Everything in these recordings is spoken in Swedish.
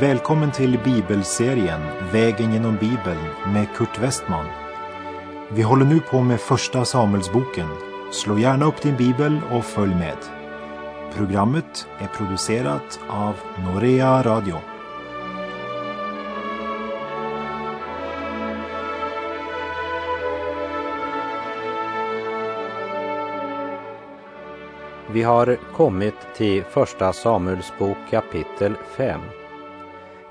Välkommen till bibelserien Vägen genom Bibeln med Kurt Westman. Vi håller nu på med Första Samuelsboken. Slå gärna upp din bibel och följ med. Programmet är producerat av Norea Radio. Vi har kommit till Första Samuels bok kapitel 5.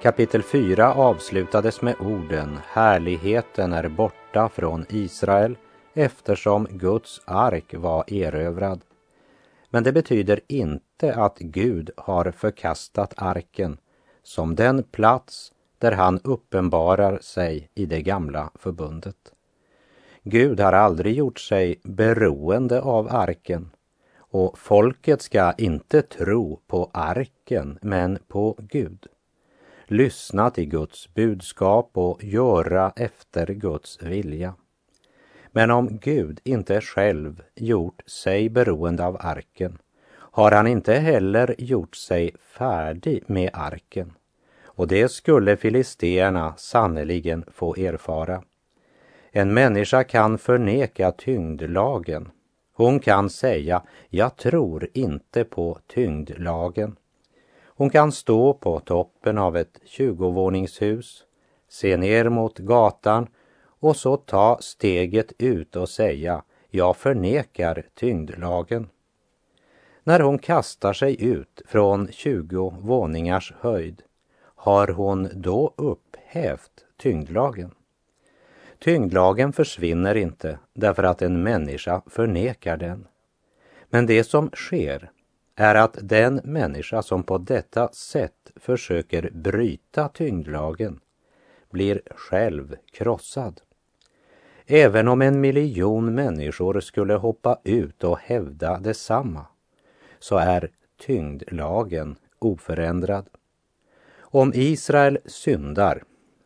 Kapitel 4 avslutades med orden Härligheten är borta från Israel eftersom Guds ark var erövrad. Men det betyder inte att Gud har förkastat arken som den plats där han uppenbarar sig i det gamla förbundet. Gud har aldrig gjort sig beroende av arken och folket ska inte tro på arken men på Gud. Lyssna till Guds budskap och göra efter Guds vilja. Men om Gud inte själv gjort sig beroende av arken har han inte heller gjort sig färdig med arken. Och det skulle filisterna sannerligen få erfara. En människa kan förneka tyngdlagen. Hon kan säga, jag tror inte på tyngdlagen. Hon kan stå på toppen av ett tjugovåningshus, se ner mot gatan och så ta steget ut och säga, jag förnekar tyngdlagen. När hon kastar sig ut från 20 våningars höjd har hon då upphävt tyngdlagen. Tyngdlagen försvinner inte därför att en människa förnekar den. Men det som sker är att den människa som på detta sätt försöker bryta tyngdlagen blir själv krossad. Även om en miljon människor skulle hoppa ut och hävda detsamma så är tyngdlagen oförändrad. Om Israel syndar,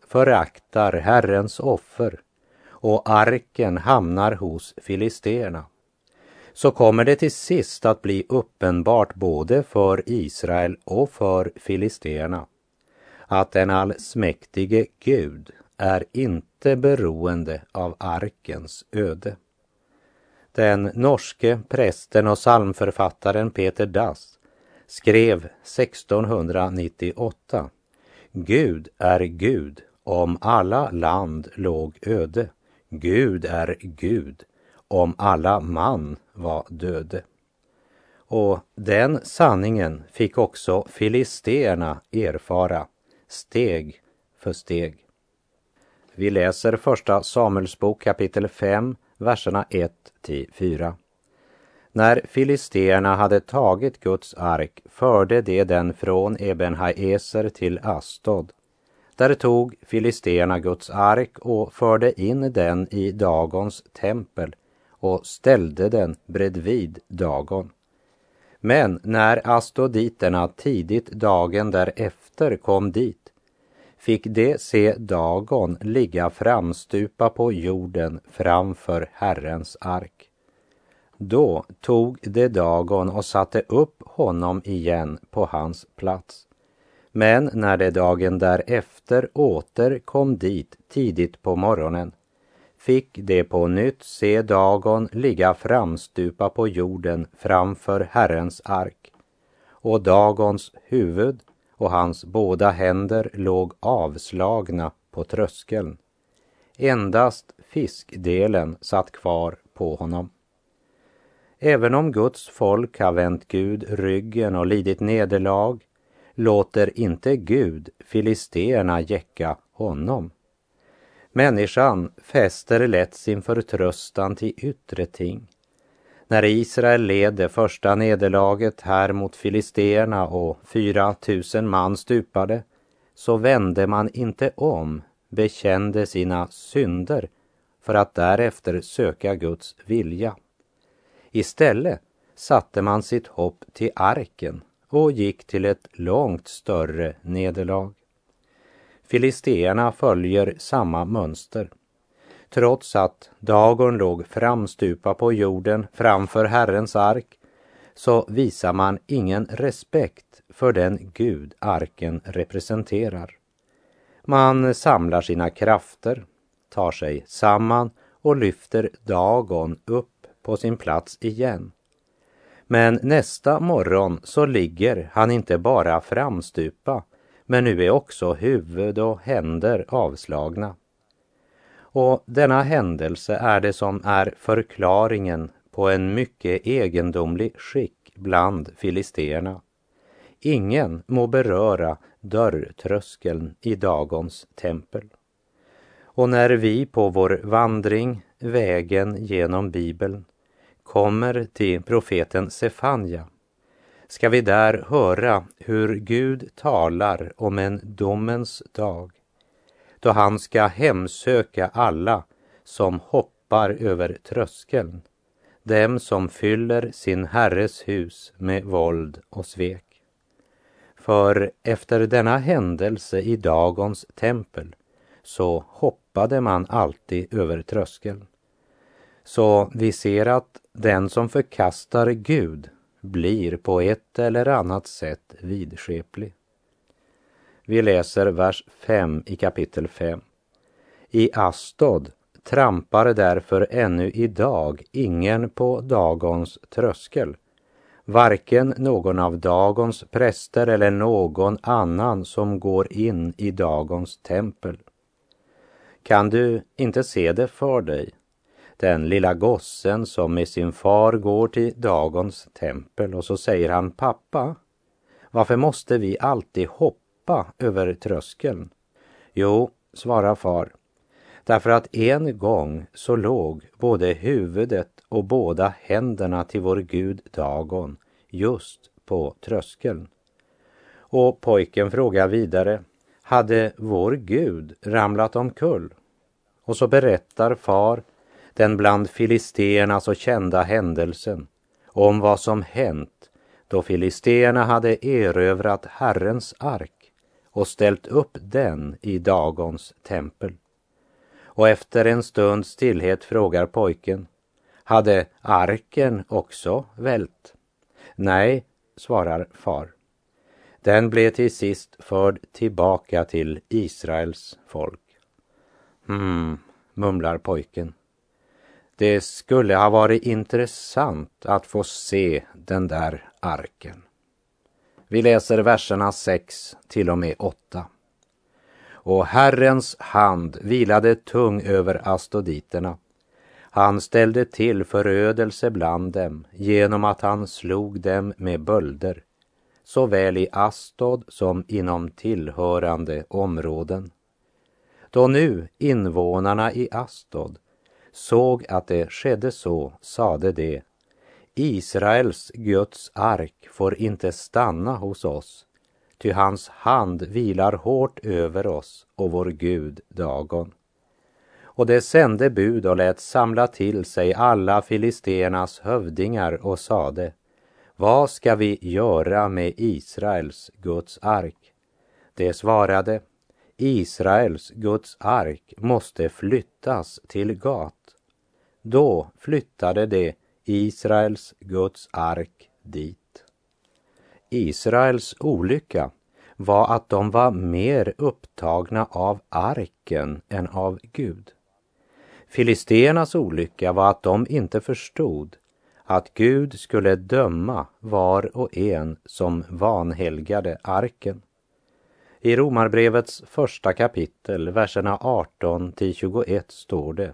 föraktar Herrens offer och arken hamnar hos filisterna så kommer det till sist att bli uppenbart både för Israel och för filisterna att den allsmäktige Gud är inte beroende av arkens öde. Den norske prästen och psalmförfattaren Peter Dass skrev 1698 Gud är Gud om alla land låg öde. Gud är Gud om alla man var döde. Och den sanningen fick också filisterna erfara steg för steg. Vi läser första Samuelsbok kapitel 5, verserna 1 till 4. När filisterna hade tagit Guds ark förde de den från Ebenhaeser till Astod. Där tog filisterna Guds ark och förde in den i Dagons tempel och ställde den bredvid Dagon. Men när astoditerna tidigt dagen därefter kom dit fick de se Dagon ligga framstupa på jorden framför Herrens ark. Då tog de Dagon och satte upp honom igen på hans plats. Men när de dagen därefter åter kom dit tidigt på morgonen fick de på nytt se Dagon ligga framstupa på jorden framför Herrens ark. Och Dagons huvud och hans båda händer låg avslagna på tröskeln. Endast fiskdelen satt kvar på honom. Även om Guds folk har vänt Gud ryggen och lidit nederlag låter inte Gud filisterna jäcka honom. Människan fäster lätt sin förtröstan till yttre ting. När Israel led det första nederlaget här mot filisterna och 4 000 man stupade så vände man inte om, bekände sina synder för att därefter söka Guds vilja. Istället satte man sitt hopp till arken och gick till ett långt större nederlag. Filisteerna följer samma mönster. Trots att Dagon låg framstupa på jorden framför Herrens ark så visar man ingen respekt för den Gud arken representerar. Man samlar sina krafter, tar sig samman och lyfter Dagon upp på sin plats igen. Men nästa morgon så ligger han inte bara framstupa, men nu är också huvud och händer avslagna. Och denna händelse är det som är förklaringen på en mycket egendomlig skick bland filisterna. Ingen må beröra dörrtröskeln i Dagons tempel. Och när vi på vår vandring, vägen genom Bibeln, kommer till profeten Sefanja ska vi där höra hur Gud talar om en domens dag då han ska hemsöka alla som hoppar över tröskeln, dem som fyller sin herres hus med våld och svek. För efter denna händelse i Dagons tempel så hoppade man alltid över tröskeln. Så vi ser att den som förkastar Gud blir på ett eller annat sätt vidskeplig. Vi läser vers 5 i kapitel 5. I Astod trampar därför ännu idag ingen på Dagons tröskel, varken någon av Dagons präster eller någon annan som går in i Dagons tempel. Kan du inte se det för dig? Den lilla gossen som med sin far går till Dagons tempel och så säger han pappa, varför måste vi alltid hoppa över tröskeln? Jo, svarar far, därför att en gång så låg både huvudet och båda händerna till vår gud Dagon just på tröskeln. Och pojken frågar vidare, hade vår Gud ramlat omkull? Och så berättar far den bland filisteerna så kända händelsen om vad som hänt då filisteerna hade erövrat Herrens ark och ställt upp den i Dagons tempel. Och efter en stunds stillhet frågar pojken, hade arken också vält? Nej, svarar far. Den blev till sist förd tillbaka till Israels folk. Hmm, mumlar pojken. Det skulle ha varit intressant att få se den där arken. Vi läser verserna 6 till och med 8. Och Herrens hand vilade tung över astoditerna. Han ställde till förödelse bland dem genom att han slog dem med bölder, såväl i Astod som inom tillhörande områden. Då nu invånarna i Astod såg att det skedde så sade de Israels Guds ark får inte stanna hos oss, ty hans hand vilar hårt över oss och vår Gud Dagon. Och det sände bud och lät samla till sig alla filisternas hövdingar och sade Vad ska vi göra med Israels Guds ark? Det svarade Israels Guds ark måste flyttas till Gat. Då flyttade de Israels Guds ark dit. Israels olycka var att de var mer upptagna av arken än av Gud. Filisternas olycka var att de inte förstod att Gud skulle döma var och en som vanhelgade arken. I Romarbrevets första kapitel, verserna 18 till 21 står det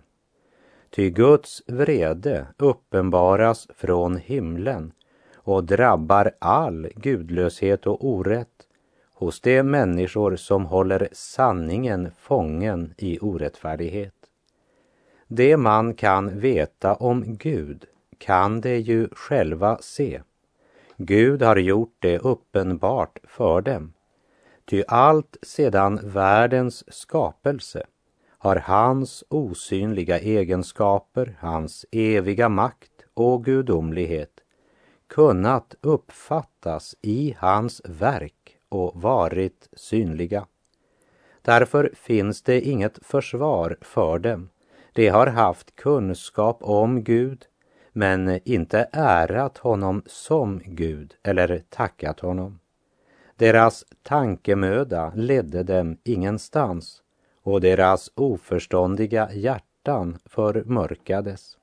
Ty Guds vrede uppenbaras från himlen och drabbar all gudlöshet och orätt hos de människor som håller sanningen fången i orättfärdighet. Det man kan veta om Gud kan de ju själva se. Gud har gjort det uppenbart för dem. Ty allt sedan världens skapelse har hans osynliga egenskaper, hans eviga makt och gudomlighet kunnat uppfattas i hans verk och varit synliga. Därför finns det inget försvar för dem. De har haft kunskap om Gud, men inte ärat honom som Gud eller tackat honom. Deras tankemöda ledde dem ingenstans och deras oförståndiga hjärtan förmörkades.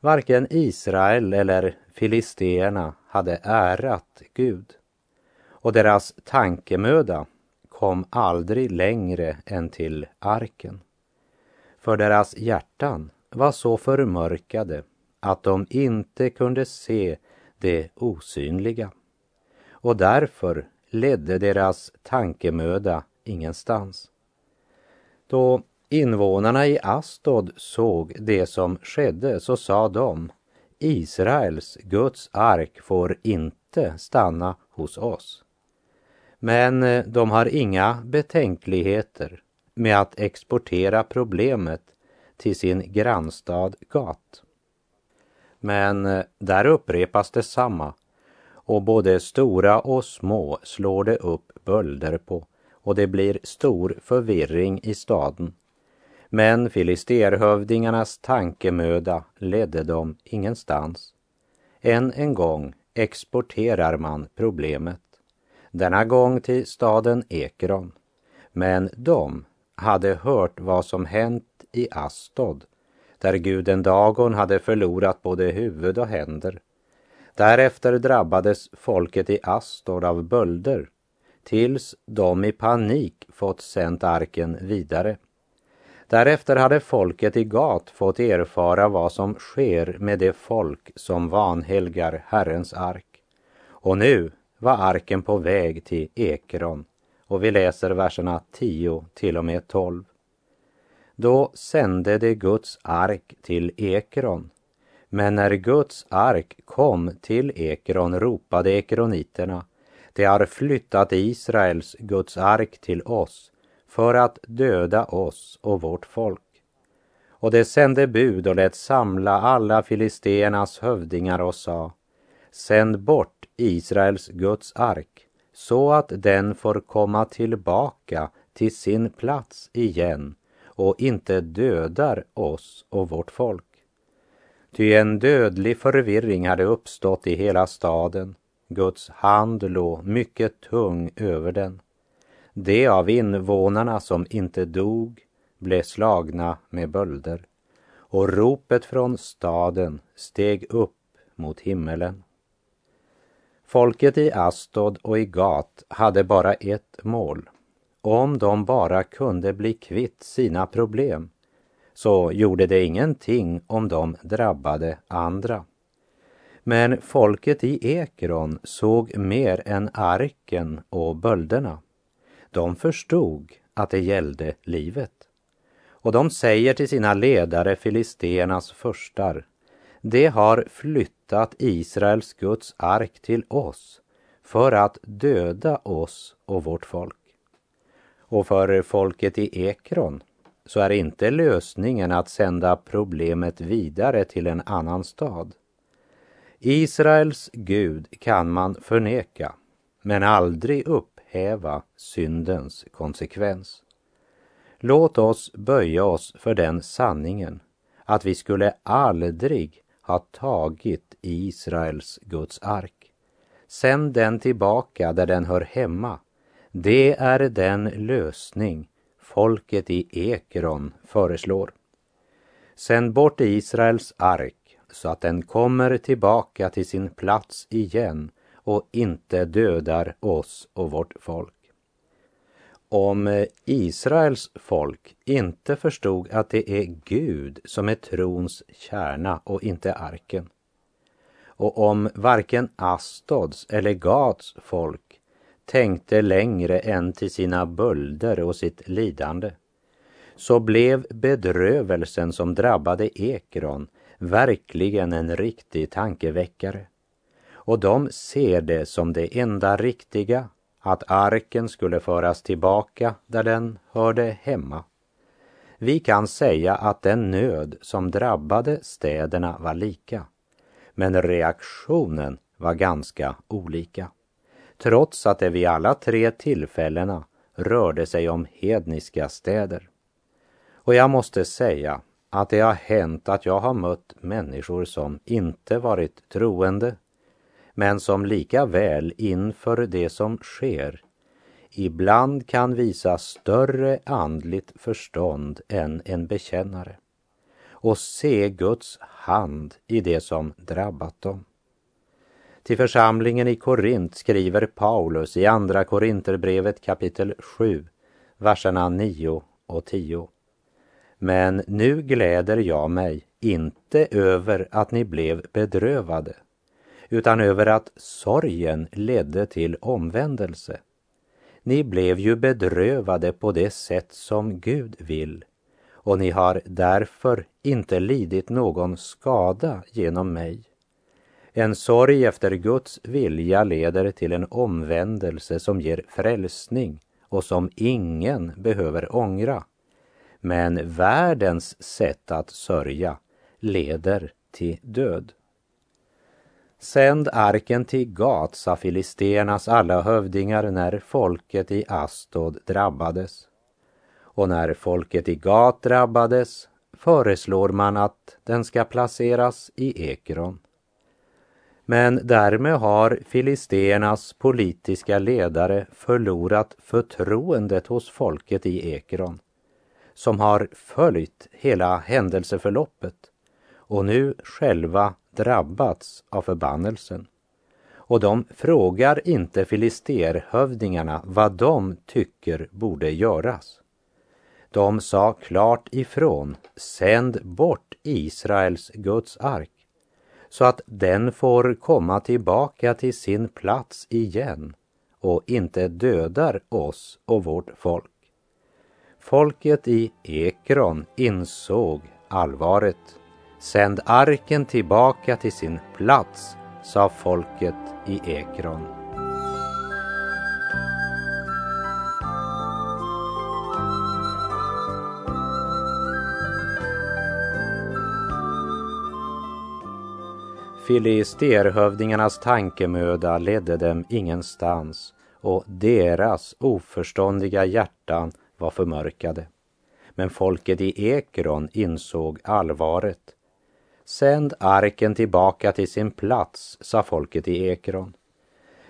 Varken Israel eller filisteerna hade ärat Gud och deras tankemöda kom aldrig längre än till arken. För deras hjärtan var så förmörkade att de inte kunde se det osynliga. Och därför ledde deras tankemöda ingenstans. Då invånarna i Astod såg det som skedde så sa de Israels, Guds ark, får inte stanna hos oss. Men eh, de har inga betänkligheter med att exportera problemet till sin grannstad Gat. Men eh, där upprepas detsamma och både stora och små slår det upp bölder på och det blir stor förvirring i staden. Men filisterhövdingarnas tankemöda ledde dem ingenstans. Än en gång exporterar man problemet. Denna gång till staden Ekron. Men de hade hört vad som hänt i Astod, där guden Dagon hade förlorat både huvud och händer. Därefter drabbades folket i Astod av bölder tills de i panik fått sänt arken vidare. Därefter hade folket i Gat fått erfara vad som sker med det folk som vanhelgar Herrens ark. Och nu var arken på väg till Ekron och vi läser verserna 10 till och med 12. Då sände de Guds ark till Ekron. Men när Guds ark kom till Ekron ropade ekroniterna, de har flyttat Israels Guds ark till oss för att döda oss och vårt folk. Och de sände bud och lät samla alla filisteernas hövdingar och sa, sänd bort Israels Guds ark så att den får komma tillbaka till sin plats igen och inte dödar oss och vårt folk. Ty en dödlig förvirring hade uppstått i hela staden. Guds hand låg mycket tung över den. De av invånarna som inte dog blev slagna med bölder och ropet från staden steg upp mot himmelen. Folket i Astod och i Gat hade bara ett mål. Om de bara kunde bli kvitt sina problem så gjorde det ingenting om de drabbade andra. Men folket i Ekron såg mer än arken och bölderna. De förstod att det gällde livet. Och de säger till sina ledare, filisternas förstar, det har flyttat Israels Guds ark till oss för att döda oss och vårt folk. Och för folket i Ekron så är inte lösningen att sända problemet vidare till en annan stad. Israels Gud kan man förneka, men aldrig upphäva syndens konsekvens. Låt oss böja oss för den sanningen att vi skulle aldrig ha tagit Israels Guds ark. Sänd den tillbaka där den hör hemma. Det är den lösning folket i Ekron föreslår. Sänd bort Israels ark så att den kommer tillbaka till sin plats igen och inte dödar oss och vårt folk. Om Israels folk inte förstod att det är Gud som är trons kärna och inte arken och om varken Astods eller Gats folk tänkte längre än till sina bölder och sitt lidande så blev bedrövelsen som drabbade Ekron verkligen en riktig tankeväckare. Och de ser det som det enda riktiga att arken skulle föras tillbaka där den hörde hemma. Vi kan säga att den nöd som drabbade städerna var lika, men reaktionen var ganska olika. Trots att det vid alla tre tillfällena rörde sig om hedniska städer. Och jag måste säga att det har hänt att jag har mött människor som inte varit troende, men som lika väl inför det som sker ibland kan visa större andligt förstånd än en bekännare och se Guds hand i det som drabbat dem. Till församlingen i Korint skriver Paulus i Andra Korinterbrevet kapitel 7, verserna 9 och 10. Men nu gläder jag mig inte över att ni blev bedrövade, utan över att sorgen ledde till omvändelse. Ni blev ju bedrövade på det sätt som Gud vill och ni har därför inte lidit någon skada genom mig. En sorg efter Guds vilja leder till en omvändelse som ger frälsning och som ingen behöver ångra. Men världens sätt att sörja leder till död. Sänd arken till Gat, sa filisternas alla hövdingar när folket i Astod drabbades. Och när folket i Gat drabbades föreslår man att den ska placeras i Ekron. Men därmed har filisternas politiska ledare förlorat förtroendet hos folket i Ekron som har följt hela händelseförloppet och nu själva drabbats av förbannelsen. Och de frågar inte filisterhövdingarna vad de tycker borde göras. De sa klart ifrån, sänd bort Israels Guds ark så att den får komma tillbaka till sin plats igen och inte dödar oss och vårt folk. Folket i Ekron insåg allvaret. Sänd arken tillbaka till sin plats, sa folket i Ekron. Filisterhövdingarnas tankemöda ledde dem ingenstans och deras oförståndiga hjärtan var förmörkade. Men folket i Ekron insåg allvaret. Sänd arken tillbaka till sin plats, sa folket i Ekron.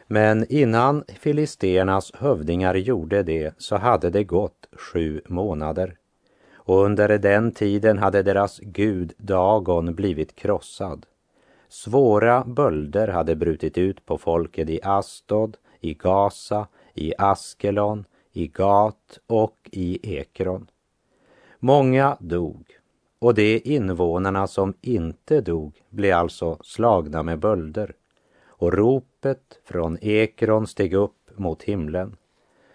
Men innan filisternas hövdingar gjorde det så hade det gått sju månader. Och under den tiden hade deras gud Dagon blivit krossad. Svåra bölder hade brutit ut på folket i Astod, i Gaza, i Askelon, i Gat och i Ekron. Många dog och de invånarna som inte dog blev alltså slagna med bölder och ropet från Ekron steg upp mot himlen.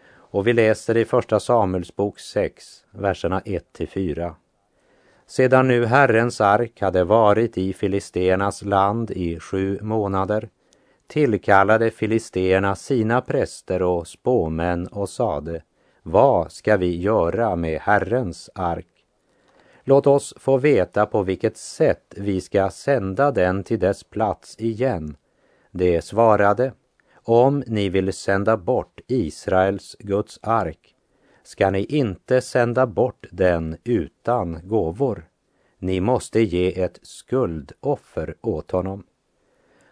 Och vi läser i Första Samuels bok 6, verserna 1 till 4. Sedan nu Herrens ark hade varit i filisternas land i sju månader tillkallade filisterna sina präster och spåmän och sade Vad ska vi göra med Herrens ark? Låt oss få veta på vilket sätt vi ska sända den till dess plats igen. Det svarade Om ni vill sända bort Israels Guds ark ska ni inte sända bort den utan gåvor. Ni måste ge ett skuldoffer åt honom.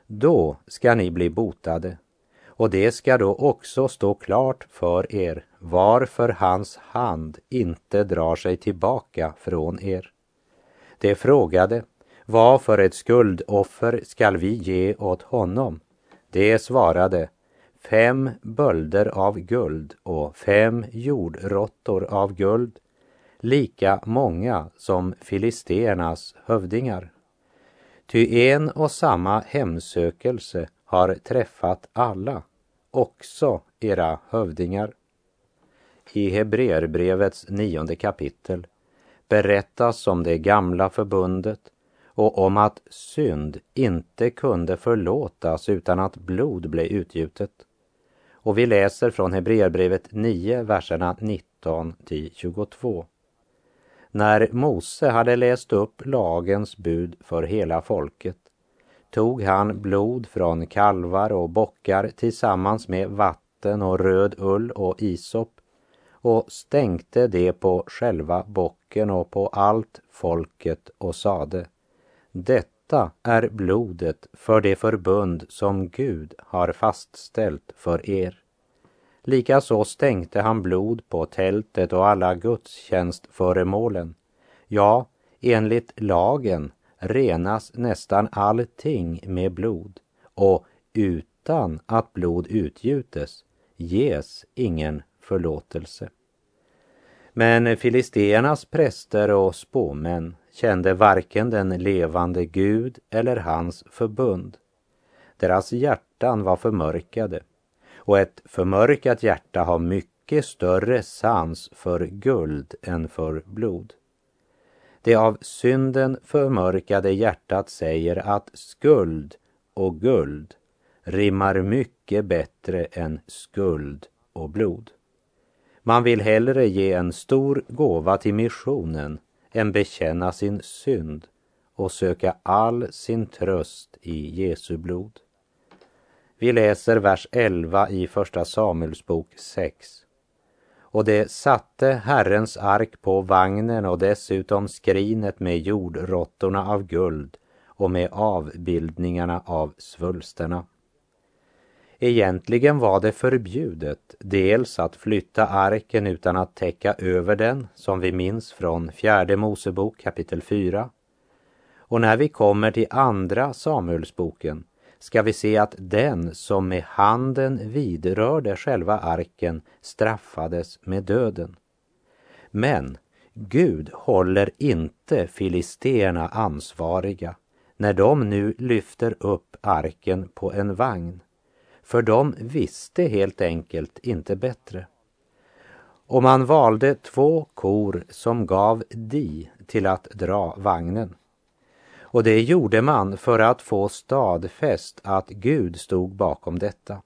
Då ska ni bli botade och det ska då också stå klart för er varför hans hand inte drar sig tillbaka från er. De frågade, vad för ett skuldoffer skall vi ge åt honom? Det svarade, fem bölder av guld och fem jordråttor av guld, lika många som filisternas hövdingar. Ty en och samma hemsökelse har träffat alla, också era hövdingar. I Hebreerbrevets nionde kapitel berättas om det gamla förbundet och om att synd inte kunde förlåtas utan att blod blev utgjutet. Och vi läser från Hebreerbrevet 9, verserna 19 till 22. När Mose hade läst upp lagens bud för hela folket tog han blod från kalvar och bockar tillsammans med vatten och röd ull och isop och stänkte det på själva bocken och på allt folket och sade Detta är blodet för det förbund som Gud har fastställt för er. Likaså stänkte han blod på tältet och alla gudstjänstföremålen. Ja, enligt lagen renas nästan allting med blod och utan att blod utgjutes ges ingen förlåtelse. Men filisteernas präster och spåmän kände varken den levande Gud eller hans förbund. Deras hjärtan var förmörkade och ett förmörkat hjärta har mycket större sans för guld än för blod. Det av synden förmörkade hjärtat säger att skuld och guld rimmar mycket bättre än skuld och blod. Man vill hellre ge en stor gåva till missionen än bekänna sin synd och söka all sin tröst i Jesu blod. Vi läser vers 11 i Första Samuelsbok 6. Och det satte Herrens ark på vagnen och dessutom skrinet med jordråttorna av guld och med avbildningarna av svulsterna. Egentligen var det förbjudet dels att flytta arken utan att täcka över den, som vi minns från fjärde Mosebok kapitel 4. Och när vi kommer till andra Samuelsboken ska vi se att den som med handen vidrörde själva arken straffades med döden. Men Gud håller inte filisterna ansvariga när de nu lyfter upp arken på en vagn. För de visste helt enkelt inte bättre. Och man valde två kor som gav di till att dra vagnen. Och det gjorde man för att få stadfäst att Gud stod bakom detta.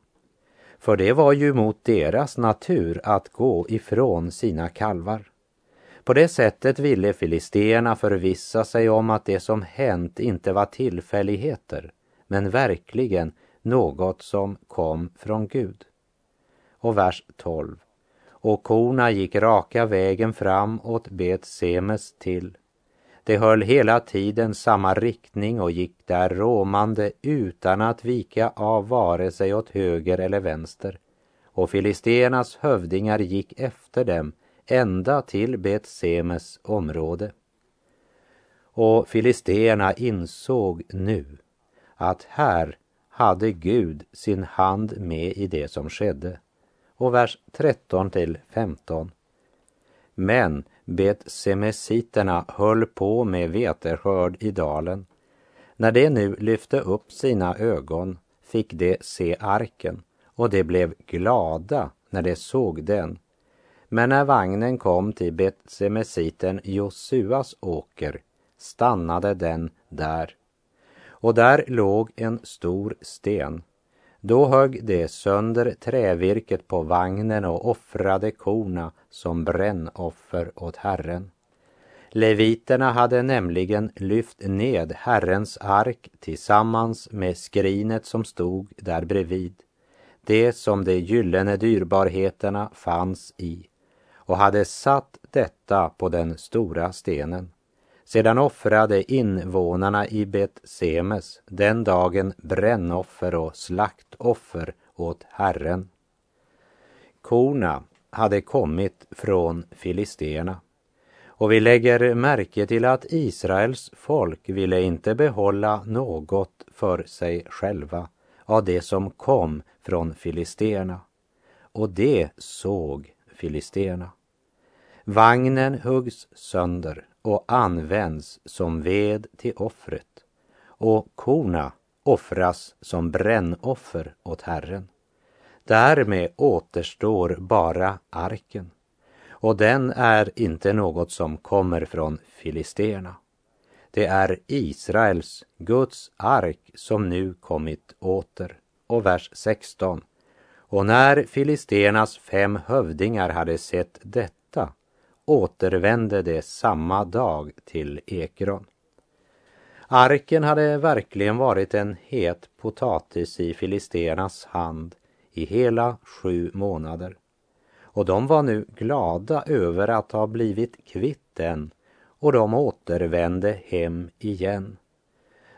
För det var ju mot deras natur att gå ifrån sina kalvar. På det sättet ville filisterna förvissa sig om att det som hänt inte var tillfälligheter, men verkligen något som kom från Gud. Och vers 12. Och korna gick raka vägen fram åt Bet-Semes till det höll hela tiden samma riktning och gick där råmande utan att vika av vare sig åt höger eller vänster. Och filisternas hövdingar gick efter dem ända till Betsemes område. Och filisterna insåg nu att här hade Gud sin hand med i det som skedde. Och vers 13 till 15. Men Betsemesiterna höll på med veteskörd i dalen. När de nu lyfte upp sina ögon fick de se arken och de blev glada när de såg den. Men när vagnen kom till Betsemesiten Josuas åker stannade den där. Och där låg en stor sten då högg de sönder trävirket på vagnen och offrade korna som brännoffer åt Herren. Leviterna hade nämligen lyft ned Herrens ark tillsammans med skrinet som stod där bredvid, det som de gyllene dyrbarheterna fanns i, och hade satt detta på den stora stenen. Sedan offrade invånarna i Bet-Semes den dagen brännoffer och slaktoffer åt Herren. Korna hade kommit från filisterna och vi lägger märke till att Israels folk ville inte behålla något för sig själva av det som kom från filisterna. Och det såg filisterna. Vagnen huggs sönder och används som ved till offret och korna offras som brännoffer åt Herren. Därmed återstår bara arken och den är inte något som kommer från filisterna. Det är Israels, Guds ark som nu kommit åter. Och vers 16. Och när filisternas fem hövdingar hade sett detta återvände de samma dag till Ekron. Arken hade verkligen varit en het potatis i filisternas hand i hela sju månader. Och de var nu glada över att ha blivit kvitt den och de återvände hem igen.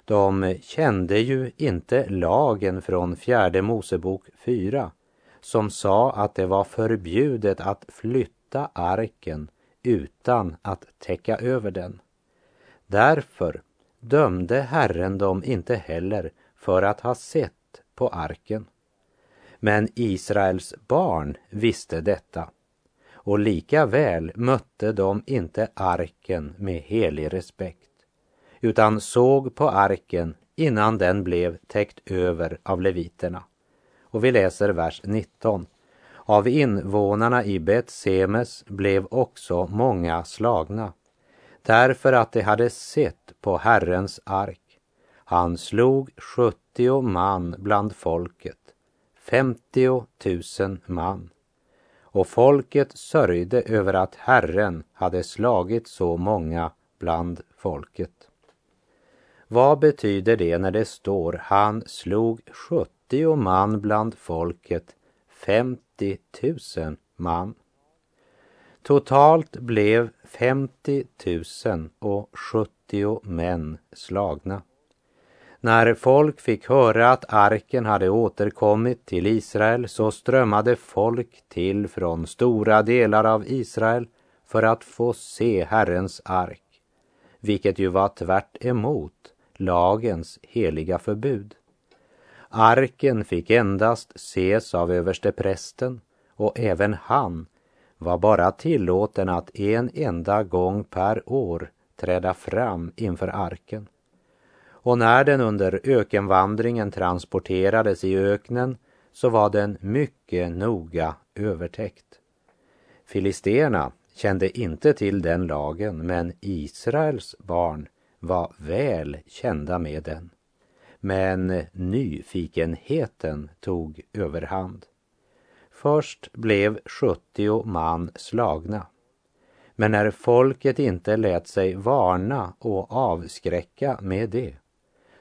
De kände ju inte lagen från fjärde Mosebok 4 som sa att det var förbjudet att flytta arken utan att täcka över den. Därför dömde Herren dem inte heller för att ha sett på arken. Men Israels barn visste detta och lika väl mötte de inte arken med helig respekt utan såg på arken innan den blev täckt över av leviterna. Och vi läser vers 19. Av invånarna i Betsemes blev också många slagna därför att de hade sett på Herrens ark. Han slog 70 man bland folket, 50 000 man. Och folket sörjde över att Herren hade slagit så många bland folket. Vad betyder det när det står han slog 70 man bland folket, 50 000 man? Totalt blev 50 000 och 70 män slagna. När folk fick höra att arken hade återkommit till Israel så strömmade folk till från stora delar av Israel för att få se Herrens ark, vilket ju var tvärt emot lagens heliga förbud. Arken fick endast ses av översteprästen och även han var bara tillåten att en enda gång per år träda fram inför arken. Och när den under ökenvandringen transporterades i öknen så var den mycket noga övertäckt. Filisterna kände inte till den lagen, men Israels barn var väl kända med den. Men nyfikenheten tog överhand. Först blev 70 man slagna. Men när folket inte lät sig varna och avskräcka med det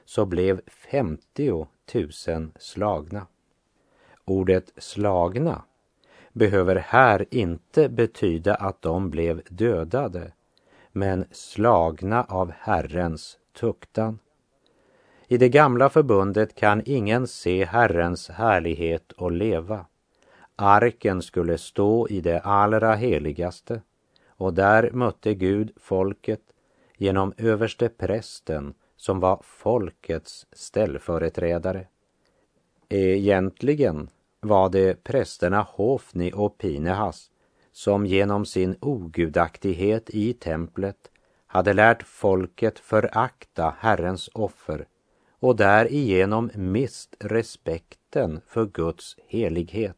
så blev 50 000 slagna. Ordet slagna behöver här inte betyda att de blev dödade, men slagna av Herrens tuktan. I det gamla förbundet kan ingen se Herrens härlighet och leva. Arken skulle stå i det allra heligaste och där mötte Gud folket genom överste prästen som var folkets ställföreträdare. Egentligen var det prästerna Hofni och Pinehas som genom sin ogudaktighet i templet hade lärt folket förakta Herrens offer och därigenom mist respekten för Guds helighet.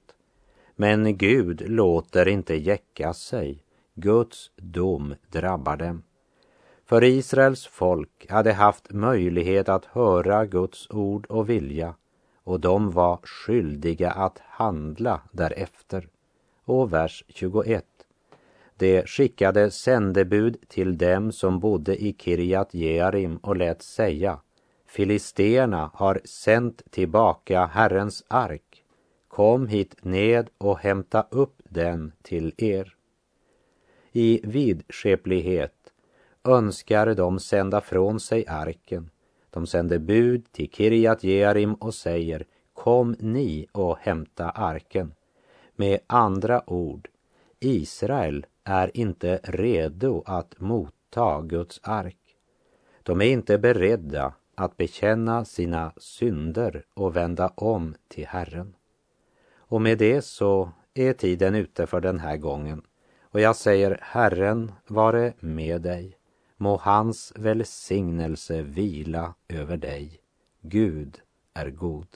Men Gud låter inte jäcka sig. Guds dom drabbar dem. För Israels folk hade haft möjlighet att höra Guds ord och vilja och de var skyldiga att handla därefter. Och vers 21. De skickade sändebud till dem som bodde i Kirjat Jearim och lät säga Filisterna har sänt tillbaka Herrens ark. Kom hit ned och hämta upp den till er. I vidskeplighet önskar de sända från sig arken. De sänder bud till Kirjat Jearim och säger Kom ni och hämta arken. Med andra ord, Israel är inte redo att motta Guds ark. De är inte beredda att bekänna sina synder och vända om till Herren. Och med det så är tiden ute för den här gången. Och jag säger Herren vare med dig. Må hans välsignelse vila över dig. Gud är god.